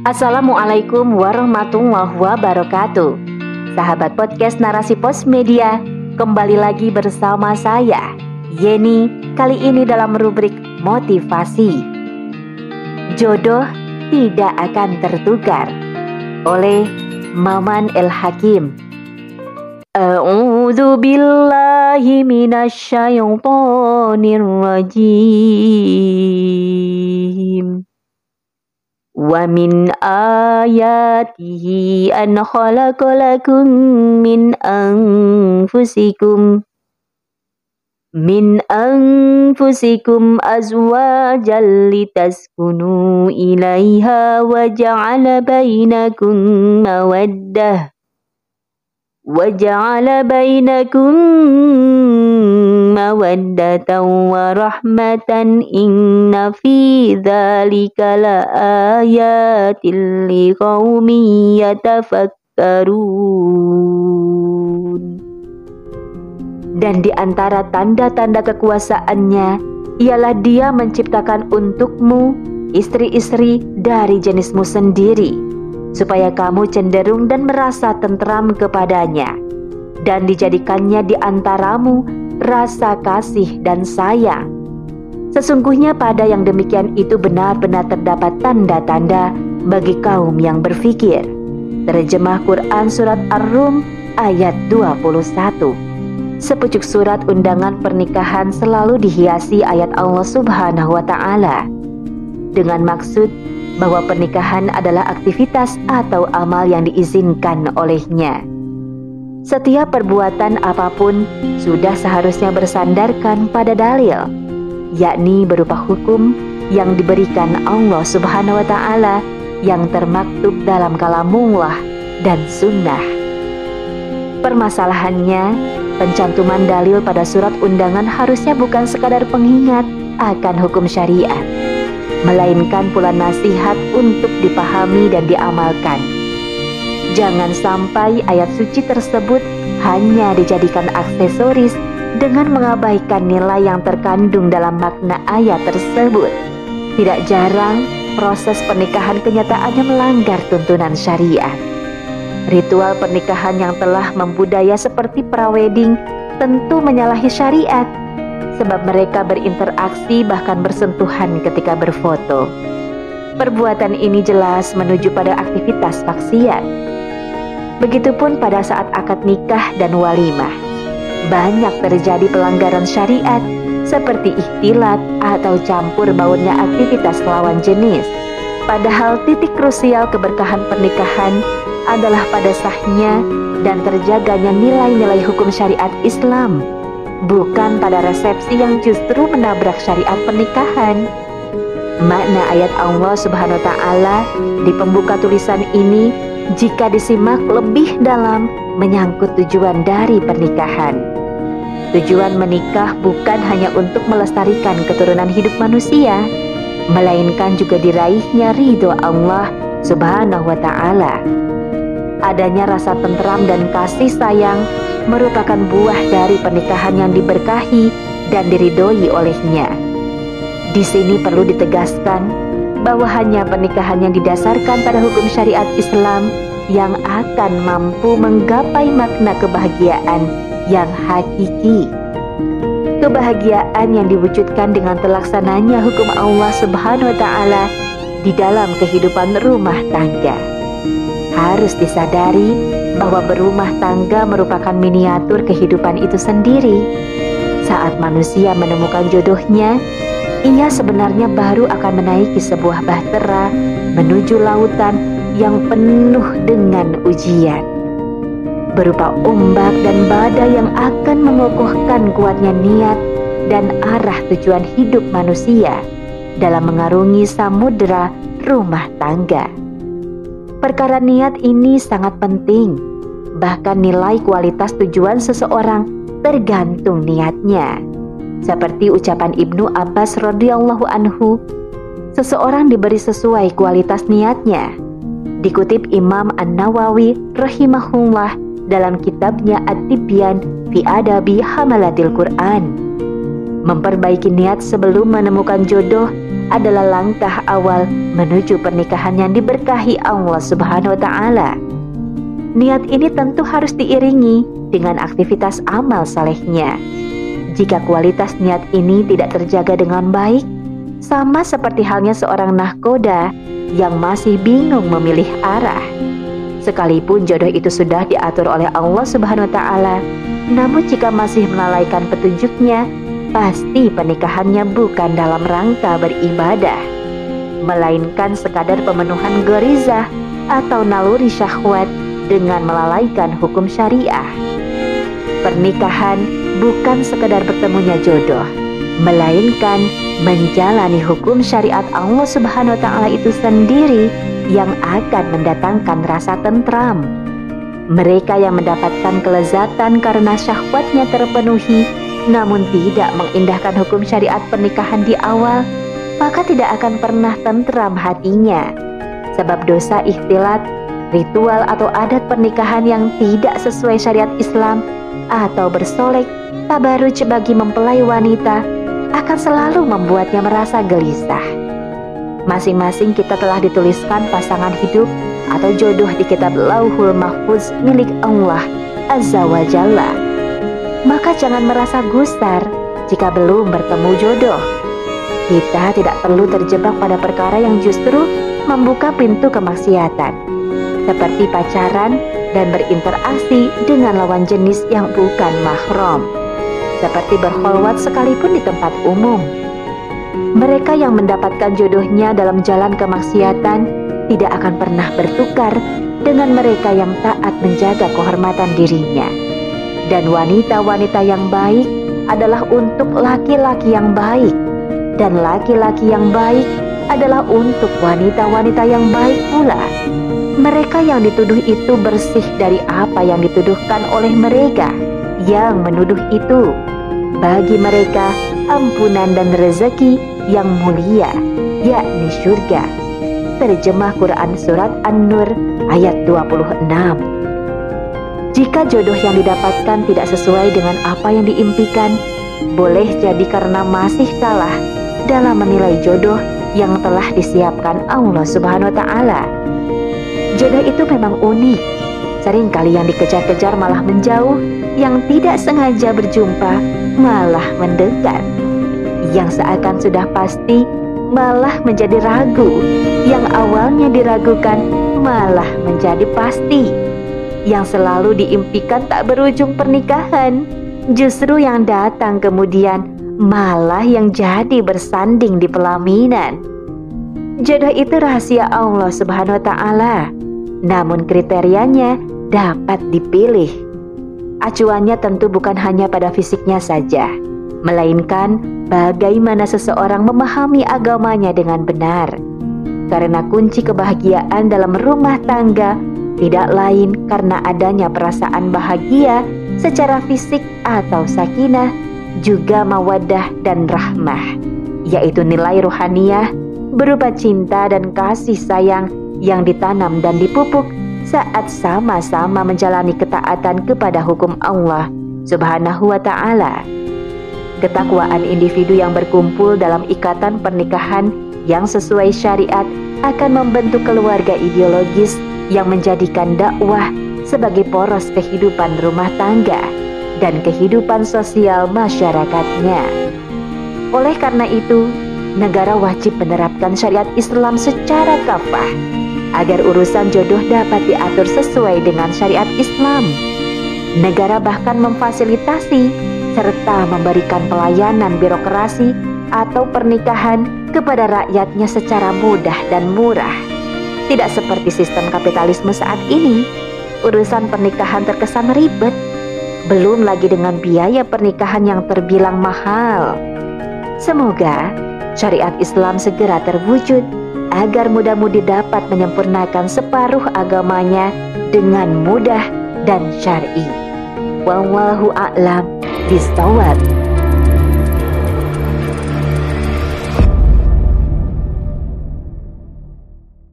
Assalamualaikum warahmatullahi wabarakatuh. Sahabat podcast Narasi Pos Media, kembali lagi bersama saya, Yeni, kali ini dalam rubrik motivasi. Jodoh tidak akan tertukar oleh Maman El Hakim. A'udzu billahi minasyaitonir rajim. ومن آياته أن خلق لكم من أنفسكم من أنفسكم أزواجا لتسكنوا إليها وجعل بينكم مودة bainakum mawaddatan wa rahmatan inna fi dzalika laayatil liqaumin yatafakkarun dan di antara tanda-tanda kekuasaannya ialah dia menciptakan untukmu istri-istri dari jenismu sendiri, supaya kamu cenderung dan merasa tentram kepadanya, dan dijadikannya di antaramu rasa kasih dan sayang. Sesungguhnya pada yang demikian itu benar-benar terdapat tanda-tanda bagi kaum yang berfikir. Terjemah Quran Surat Ar-Rum ayat 21 Sepucuk surat undangan pernikahan selalu dihiasi ayat Allah Subhanahu wa Ta'ala dengan maksud bahwa pernikahan adalah aktivitas atau amal yang diizinkan olehnya. Setiap perbuatan apa pun sudah seharusnya bersandarkan pada dalil, yakni berupa hukum yang diberikan Allah Subhanahu wa Ta'ala yang termaktub dalam kalamullah dan sunnah. Permasalahannya, Pencantuman dalil pada surat undangan harusnya bukan sekadar pengingat akan hukum syariat, melainkan pula nasihat untuk dipahami dan diamalkan. Jangan sampai ayat suci tersebut hanya dijadikan aksesoris dengan mengabaikan nilai yang terkandung dalam makna ayat tersebut. Tidak jarang proses pernikahan kenyataannya melanggar tuntunan syariat. Ritual pernikahan yang telah membudaya seperti prawedding tentu menyalahi syariat sebab mereka berinteraksi bahkan bersentuhan ketika berfoto. Perbuatan ini jelas menuju pada aktivitas maksiat. Begitupun pada saat akad nikah dan walimah. Banyak terjadi pelanggaran syariat seperti ikhtilat atau campur baurnya aktivitas lawan jenis. Padahal titik krusial keberkahan pernikahan adalah pada sahnya dan terjaganya nilai-nilai hukum syariat Islam, bukan pada resepsi yang justru menabrak syariat pernikahan. Makna ayat Allah Subhanahu wa taala di pembuka tulisan ini jika disimak lebih dalam menyangkut tujuan dari pernikahan. Tujuan menikah bukan hanya untuk melestarikan keturunan hidup manusia, melainkan juga diraihnya ridho Allah Subhanahu wa taala adanya rasa tentram dan kasih sayang merupakan buah dari pernikahan yang diberkahi dan diridhoi olehnya. Di sini perlu ditegaskan bahwa hanya pernikahan yang didasarkan pada hukum syariat Islam yang akan mampu menggapai makna kebahagiaan yang hakiki. Kebahagiaan yang diwujudkan dengan terlaksananya hukum Allah Subhanahu wa taala di dalam kehidupan rumah tangga harus disadari bahwa berumah tangga merupakan miniatur kehidupan itu sendiri. Saat manusia menemukan jodohnya, ia sebenarnya baru akan menaiki sebuah bahtera menuju lautan yang penuh dengan ujian. Berupa ombak dan badai yang akan mengokohkan kuatnya niat dan arah tujuan hidup manusia dalam mengarungi samudera rumah tangga. Perkara niat ini sangat penting. Bahkan nilai kualitas tujuan seseorang tergantung niatnya. Seperti ucapan Ibnu Abbas radhiyallahu anhu, seseorang diberi sesuai kualitas niatnya. Dikutip Imam An-Nawawi rahimahullah dalam kitabnya At-Tibyan fi Adabi Hamalatil Quran. Memperbaiki niat sebelum menemukan jodoh adalah langkah awal menuju pernikahan yang diberkahi Allah Subhanahu wa taala. Niat ini tentu harus diiringi dengan aktivitas amal salehnya. Jika kualitas niat ini tidak terjaga dengan baik, sama seperti halnya seorang nahkoda yang masih bingung memilih arah. Sekalipun jodoh itu sudah diatur oleh Allah Subhanahu wa taala, namun jika masih melalaikan petunjuknya, pasti pernikahannya bukan dalam rangka beribadah, melainkan sekadar pemenuhan gerizah atau naluri syahwat dengan melalaikan hukum syariah. Pernikahan bukan sekadar bertemunya jodoh, melainkan menjalani hukum syariat Allah Subhanahu wa taala itu sendiri yang akan mendatangkan rasa tentram. Mereka yang mendapatkan kelezatan karena syahwatnya terpenuhi namun tidak mengindahkan hukum syariat pernikahan di awal, maka tidak akan pernah tentram hatinya. Sebab dosa ikhtilat, ritual atau adat pernikahan yang tidak sesuai syariat Islam atau bersolek, tabaruj bagi mempelai wanita akan selalu membuatnya merasa gelisah. Masing-masing kita telah dituliskan pasangan hidup atau jodoh di kitab Lauhul Mahfuz milik Allah Azza wa Jalla maka jangan merasa gusar jika belum bertemu jodoh. Kita tidak perlu terjebak pada perkara yang justru membuka pintu kemaksiatan, seperti pacaran dan berinteraksi dengan lawan jenis yang bukan mahram, seperti berholwat sekalipun di tempat umum. Mereka yang mendapatkan jodohnya dalam jalan kemaksiatan tidak akan pernah bertukar dengan mereka yang taat menjaga kehormatan dirinya dan wanita-wanita yang baik adalah untuk laki-laki yang baik, dan laki-laki yang baik adalah untuk wanita-wanita yang baik pula. Mereka yang dituduh itu bersih dari apa yang dituduhkan oleh mereka yang menuduh itu. Bagi mereka, ampunan dan rezeki yang mulia, yakni surga. Terjemah Quran Surat An-Nur ayat 26 jika jodoh yang didapatkan tidak sesuai dengan apa yang diimpikan, boleh jadi karena masih kalah dalam menilai jodoh yang telah disiapkan Allah Subhanahu wa taala. Jodoh itu memang unik. Seringkali yang dikejar-kejar malah menjauh, yang tidak sengaja berjumpa malah mendekat. Yang seakan sudah pasti malah menjadi ragu, yang awalnya diragukan malah menjadi pasti yang selalu diimpikan tak berujung pernikahan, justru yang datang kemudian malah yang jadi bersanding di pelaminan. Jodoh itu rahasia Allah Subhanahu wa taala. Namun kriterianya dapat dipilih. Acuannya tentu bukan hanya pada fisiknya saja, melainkan bagaimana seseorang memahami agamanya dengan benar. Karena kunci kebahagiaan dalam rumah tangga tidak lain karena adanya perasaan bahagia secara fisik atau sakinah, juga mawadah dan rahmah, yaitu nilai rohaniah berupa cinta dan kasih sayang yang ditanam dan dipupuk saat sama-sama menjalani ketaatan kepada hukum Allah Subhanahu wa taala. Ketakwaan individu yang berkumpul dalam ikatan pernikahan yang sesuai syariat akan membentuk keluarga ideologis yang menjadikan dakwah sebagai poros kehidupan rumah tangga dan kehidupan sosial masyarakatnya. Oleh karena itu, negara wajib menerapkan syariat Islam secara kafah agar urusan jodoh dapat diatur sesuai dengan syariat Islam. Negara bahkan memfasilitasi serta memberikan pelayanan birokrasi atau pernikahan kepada rakyatnya secara mudah dan murah. Tidak seperti sistem kapitalisme saat ini, urusan pernikahan terkesan ribet, belum lagi dengan biaya pernikahan yang terbilang mahal. Semoga syariat Islam segera terwujud agar muda-mudi dapat menyempurnakan separuh agamanya dengan mudah dan syar'i. Wallahu a'lam bishawab.